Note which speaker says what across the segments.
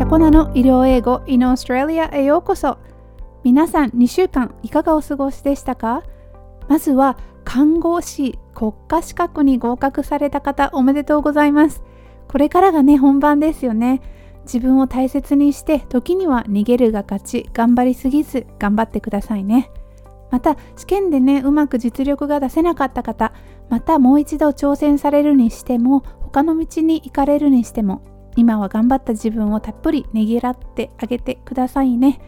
Speaker 1: シャコナの医療英語 in Australia へようこそ。皆さん2週間いかがお過ごしでしたか？まずは看護師国家資格に合格された方おめでとうございます。これからがね本番ですよね。自分を大切にして時には逃げるが勝ち頑張りすぎず頑張ってくださいね。また試験でねうまく実力が出せなかった方またもう一度挑戦されるにしても他の道に行かれるにしても今は頑張った自分をたっぷりねぎらってあげてくださいね。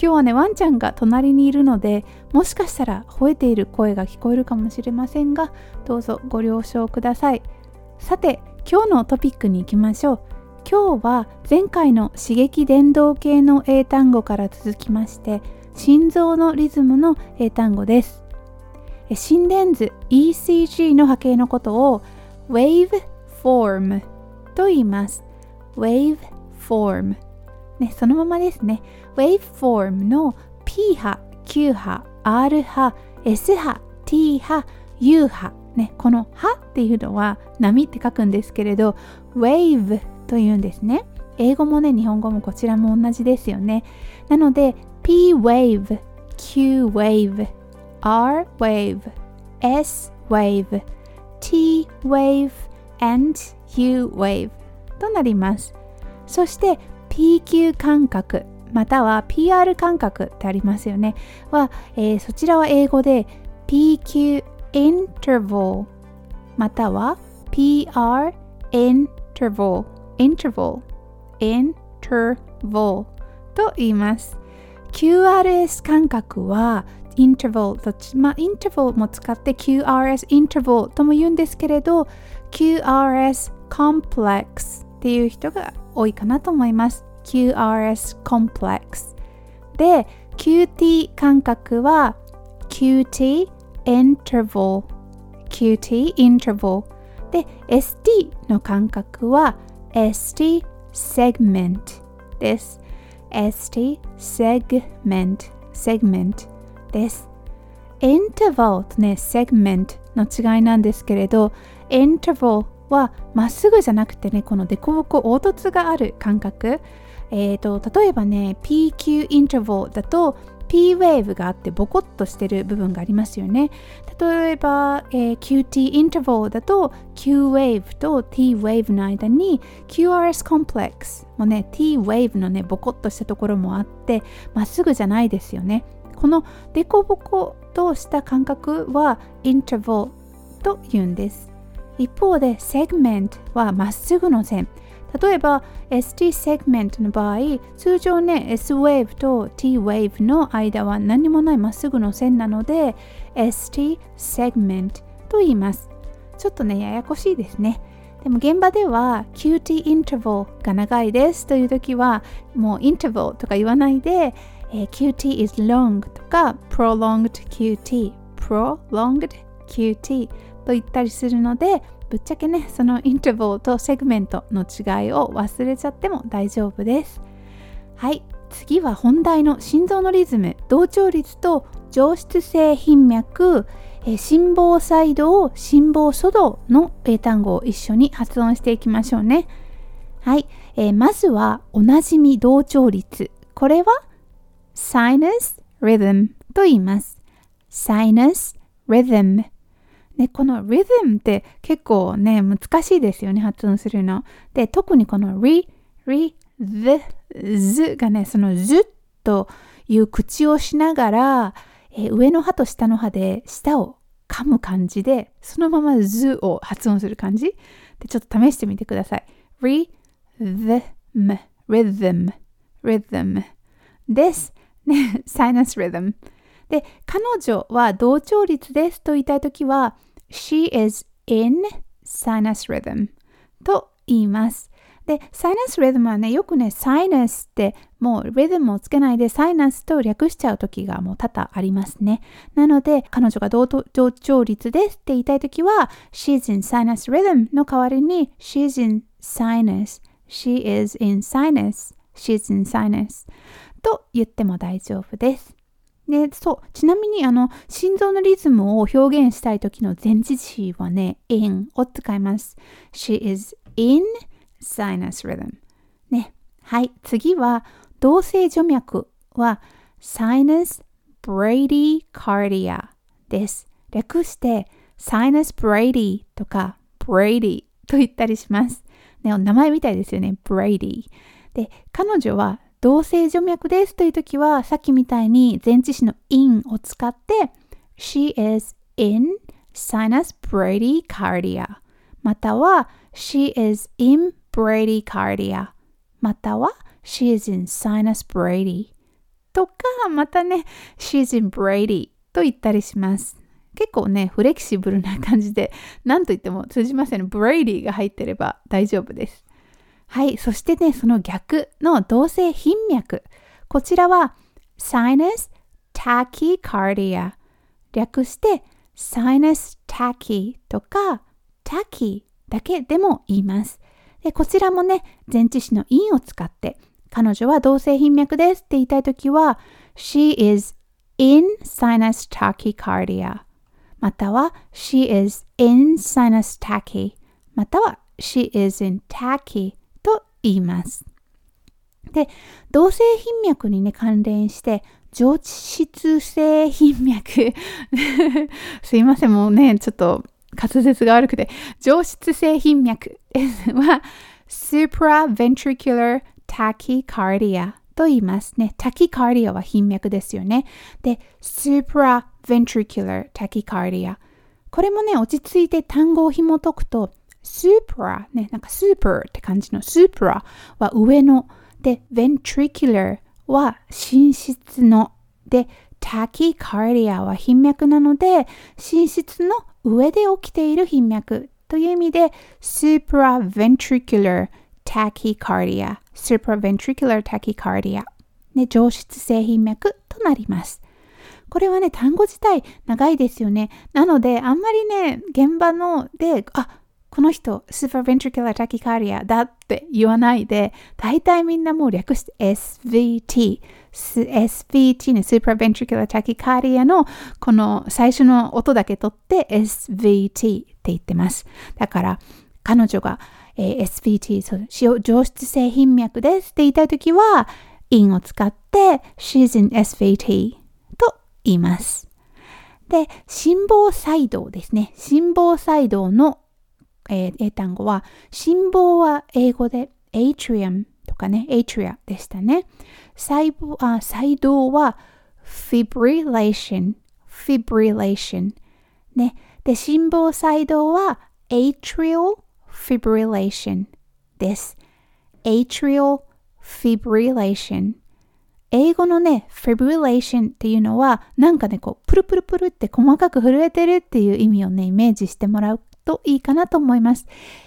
Speaker 1: 今日はねワンちゃんが隣にいるのでもしかしたら吠えている声が聞こえるかもしれませんがどうぞご了承ください。さて今日のトピックに行きましょう。今日は前回の刺激伝導系の英単語から続きまして心臓のリズムの英単語です。心電図 ECG の波形のことを waveform と言います。Waveform ね、そのままですね。Waveform の P 波 Q 波 R 波 S 波 T 波 U 波ね、この波っていうのは波って書くんですけれど wave というんですね。英語もね日本語もこちらも同じですよね。なので P wave Q wave R wave S wave T wave and U wave となりますそして PQ 感覚または PR 感覚ってありますよねは、えー、そちらは英語で PQ interval または PR interval interval interval と言います QRS 感覚は interval とまあ interval も使って QRS interval とも言うんですけれど QRS complex っていう人が多いかなと思います QRS complex で QT 感覚は QT interval QT interval で ST の感覚は ST segment です ST segment segment ですインターバルとね segment の違いなんですけれどインターバルはまっすぐじゃなくてねこの凸凹凹凸がある感覚。えーと、例えばね PQ インターバルだと P ウェーブがあってボコッとしてる部分がありますよね。例えば、えー、QT インターバルだと Q ウェーブと T ウェーブの間に QRS コンプレックスもね T ウェーブのねボコッとしたところもあってまっすぐじゃないですよね。このデコボコとした感覚は interval と言うんです。一方で segment はまっすぐの線。例えば ST セグメントの場合通常ね S ウェーブと T ウェーブの間は何もないまっすぐの線なので ST segmentと言います。ちょっとねややこしいですね。でも現場では QT インターバルが長いですという時はもうインターバルとか言わないで、えー、QT is long とか prolonged QT prolonged QT と言ったりするのでぶっちゃけねそのインターバルとセグメントの違いを忘れちゃっても大丈夫です。はい。次は本題の心臓のリズム同調率と上質性頻脈。え心房細動心房粗動の英単語を一緒に発音していきましょうね。はい、えー、まずはおなじみ同調率これは sinus rhythm と言います。sinus rhythm ね、この rhythm って結構ね、難しいですよね、発音するの。で、特にこの re, re, the, z がね、その z という口をしながら、えー、上の歯と下の歯で舌を噛む感じで、そのまま z を発音する感じで、ちょっと試してみてください。re, the, m, rhythm, rhythm です。ね、サイナス rhythm。で、彼女は同調率ですと言いたいときは、She is in sinus rhythm と言います。で、サイナスリズムはね、よくね、サイナスってもうリズムをつけないでサイナスと略しちゃう時がもう多々ありますね。なので、彼女が同調率ですって言いたい時は、She's in sinus rhythm の代わりに She's in sinus She is in sinus She's in sinus と言っても大丈夫です。で、そう。ちなみに、あの、心臓のリズムを表現したい時の前置詞はね、in を使います。She is in sinus rhythm. ね。はい、次は、動静除脈は Sinus Bradycardia です。略して Sinus Brady とか Brady と言ったりします。ね、名前みたいですよね。Brady。で、彼女は同性除脈ですという時は、さっきみたいに前置詞の in を使って、She is in sinus bradycardia または She is in bradycardia または She is in sinus brady とか、またね、she is in brady と言ったりします。結構ね、フレキシブルな感じで、何と言っても通じません。ブレイディが入ってれば大丈夫です。はい、そしてね、その逆の同性頻脈。こちらは sinus tachycardia 略して sinus tachy とか tachy だけでも言います。でこちらもね、前置詞の in を使って彼女は同性頻脈ですって言いたいときは she is in sinus tachycardia または she is in sinus tachy または she is in tachy 言います。で、同性頻脈にね、関連して、上質性頻脈 すいません、もうね、ちょっと滑舌が悪くて、上質性頻脈は supraventricular tachycardia と言いますね。タキカーディアは頻脈ですよね。で、supraventricular tachycardia。これもね、落ち着いて単語を紐解くと、スープラね、なんかスープーって感じのスープラは上の。で、ventricular は寝室の。で、タキカーリアは頻脈なので、寝室の上で起きている頻脈という意味で、supraventricular tachycardia。supraventricular。ね、上質性頻脈となります。これはね、単語自体長いですよね。なので、あんまりね、現場ので、あこの人、supraventricular tachycardia だって言わないで、大体みんなもう略して SVT。SVT ね、supraventricular tachycardia のこの最初の音だけ取って SVT って言ってます。だから、彼女がえー、SVT、上質性頻脈ですって言いたいときは、in を使って she's in SVT と言います。で、心房細動ですね。心房細動の、えー、英単語は、心房は英語で atrium とかね、atria でしたね。細胞あ細動は fibrillation, fibrillation ね。で、心房細動は atrial fibrillation です。atrial fibrillation 英語のね、fibrillation っていうのは、なんかね、こう、プルプルプルって細かく震えてるっていう意味をね、イメージしてもらうといいかなと思います。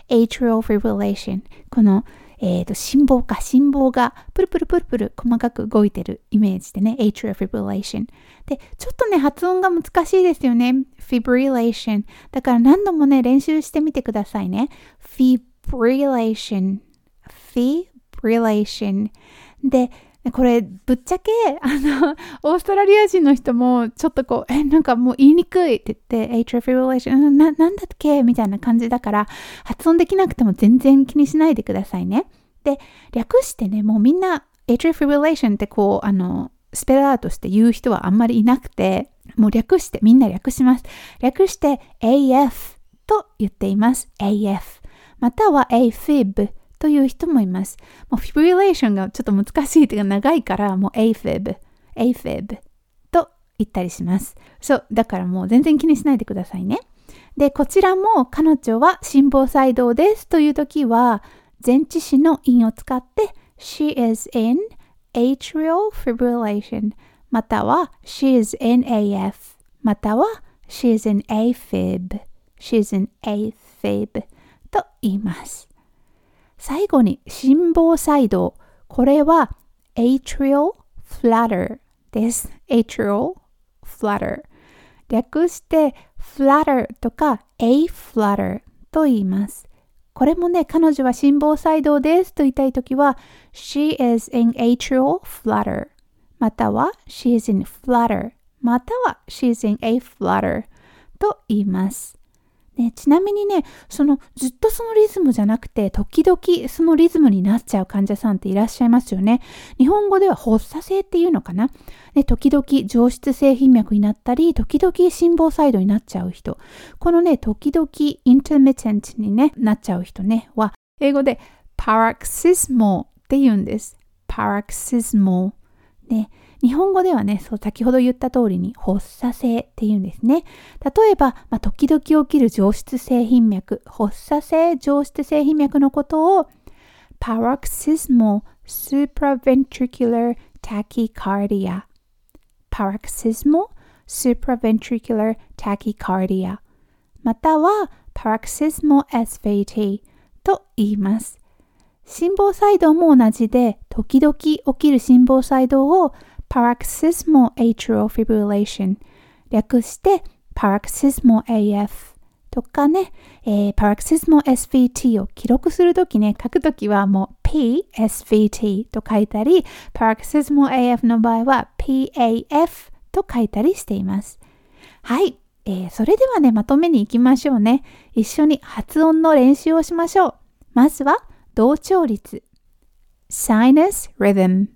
Speaker 1: atrial fibrillation この、えーと、心房か、心房がプルプルプルプル細かく動いてるイメージでね、atrial fibrillation。で、ちょっとね、発音が難しいですよね。fibrillation。だから何度もね、練習してみてくださいね。fibrillation。fibrillation。で、これ、ぶっちゃけ、あの、オーストラリア人の人も、ちょっとこう、え、なんかもう言いにくいって言って、atrial fibrillation、な、なんだっけ？みたいな感じだから、発音できなくても全然気にしないでくださいね。で、略してね、もうみんな、atrial fibrillation ってこう、あの、スペラーとして言う人はあんまりいなくて、もう略して、みんな略します。略して AF と言っています。AF。または AFib という人もいます。もうフィブリレーションがちょっと難しいというか長いから、もう AFib、AFib と言ったりします。そう、だからもう全然気にしないでくださいね。で、こちらも彼女は心房細動ですという時は、前置詞の in を使って She is in atrial fibrillation または She is in AF または She is in AFib She is in AFib と言います。最後に心房細動。これは atrial flutter です。atrial flutter。略して flutter とか a flutter と言います。これもね、彼女は心房細動ですと言いたいときは she is in atrial flutter または she is in flutter または she is in a flutter と言います。ね、ちなみにね、そのずっとそのリズムじゃなくて、時々そのリズムになっちゃう患者さんっていらっしゃいますよね。日本語では発作性っていうのかな。ね、時々上質性頻脈になったり、時々心房細動になっちゃう人。このね、時々 intermittent に、ね、なっちゃう人ね、は、英語で paroxysmal って言うんです。paroxysmal。ね。日本語ではね、そう先ほど言った通りに発作性っていうんですね。例えば、まあ、時々起きる上質性頻脈、発作性上質性頻脈のことを paroxysmal supraventricular tachycardia paroxysmal supraventricular tachycardia または paroxysmal SVT と言います。心房細動も同じで、時々起きる心房細動を paroxysmal atrial fibrillation 略して paroxysmal AF とかね、えー、paroxysmal SVT を記録するときね、書くときはもう PSVT と書いたり、paroxysmal AF の場合は PAF と書いたりしています。はい。えー、それではね、まとめに行きましょうね。一緒に発音の練習をしましょう。まずは、同調率。sinus rhythm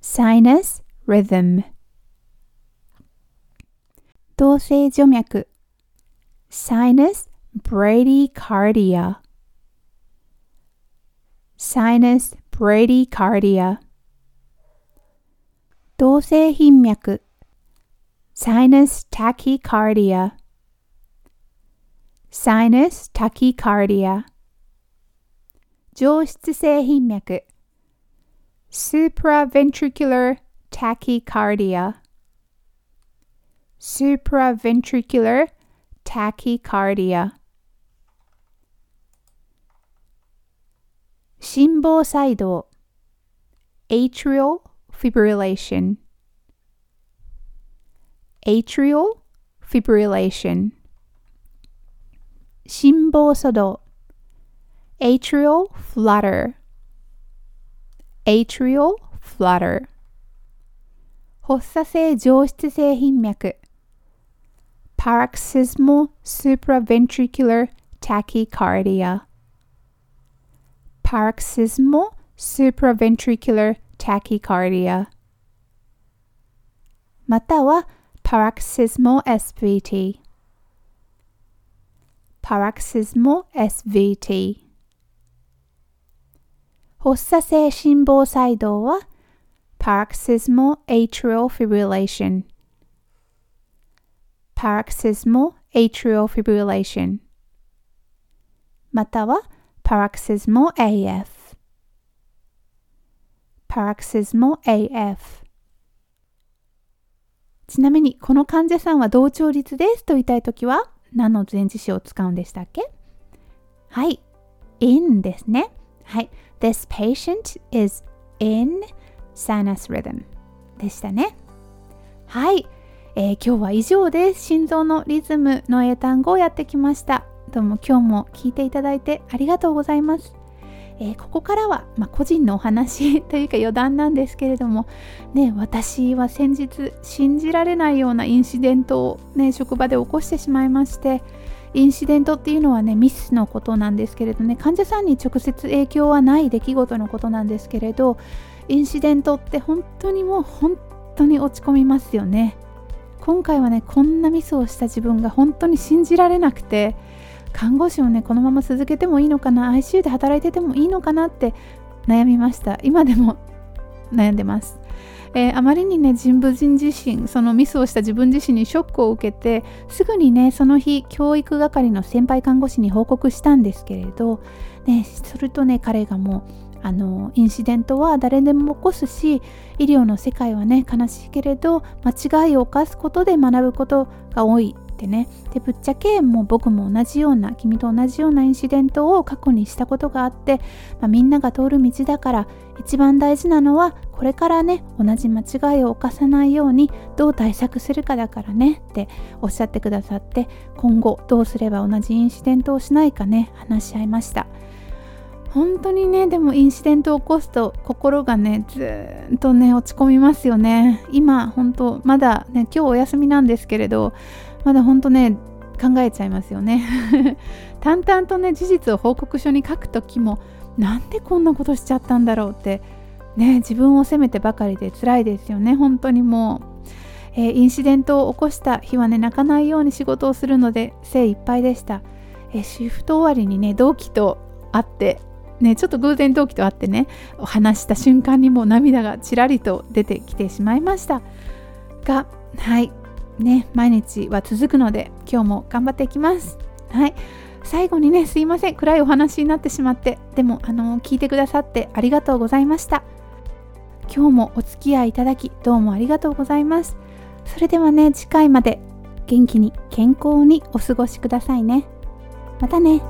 Speaker 1: sinus rhythm 動性除脈 sinus bradycardia sinus bradycardia 動性頻脈 sinus tachycardia sinus tachycardia 上質性頻脈 supraventricular tachycardia supraventricular tachycardia 心房細動 atrial fibrillation atrial fibrillation 心房粗動 atrial flutter atrial flutter 発作性上質性頻脈 paroxysmal supraventricular tachycardia paroxysmal supraventricular tachycardia または paroxysmal SVT paroxysmal SVT 発作性心房細動は paroxysmal atrial fibrillation paroxysmal atrial fibrillation または paroxysmal AF paroxysmal AF ちなみにこの患者さんは同調率ですと言いたいときは何の前置詞を使うんでしたっけはい。in ですね。はい。This patient is in sinus rhythm でしたね。はい、えー、今日は以上です。心臓のリズムの英単語をやってきました。どうも今日も聞いていただいてありがとうございます。えー、ここからは、まあ、個人のお話というか余談なんですけれども、ね、私は先日信じられないようなインシデントを、ね、職場で起こしてしまいまして、インシデントっていうのはねミスのことなんですけれどね患者さんに直接影響はない出来事のことなんですけれどインシデントって本当にもう本当に落ち込みますよね。今回はねこんなミスをした自分が本当に信じられなくて看護師をねこのまま続けてもいいのかな ICU で働いててもいいのかなって悩みました。今でも悩んでます。えー、あまりにね人物自身そのミスをした自分自身にショックを受けてすぐにねその日教育係の先輩看護師に報告したんですけれど、ね、するとね彼がもうあのインシデントは誰でも起こすし医療の世界はね悲しいけれど間違いを犯すことで学ぶことが多い。ってねでぶっちゃけもう僕も同じような君と同じようなインシデントを過去にしたことがあって、まあ、みんなが通る道だから一番大事なのはこれからね同じ間違いを犯さないようにどう対策するかだからねっておっしゃってくださって今後どうすれば同じインシデントをしないかね話し合いました。本当にねでもインシデントを起こすと心がねずっとね落ち込みますよね今本当まだね今日お休みなんですけれどまだほんとね考えちゃいますよね。淡々とね事実を報告書に書く時もなんでこんなことしちゃったんだろうってね自分を責めてばかりで辛いですよね本当にもう、えー、インシデントを起こした日はね泣かないように仕事をするので精一杯でした、えー、シフト終わりにね同期と会ってね、ちょっと偶然同期と会ってねお話した瞬間にもう涙がちらりと出てきてしまいました。がはい。ね毎日は続くので今日も頑張っていきます。はい。最後にねすいません。暗いお話になってしまってでもあの聞いてくださってありがとうございました。今日もお付き合いいただきどうもありがとうございます。それではね次回まで元気に健康にお過ごしくださいね。またね。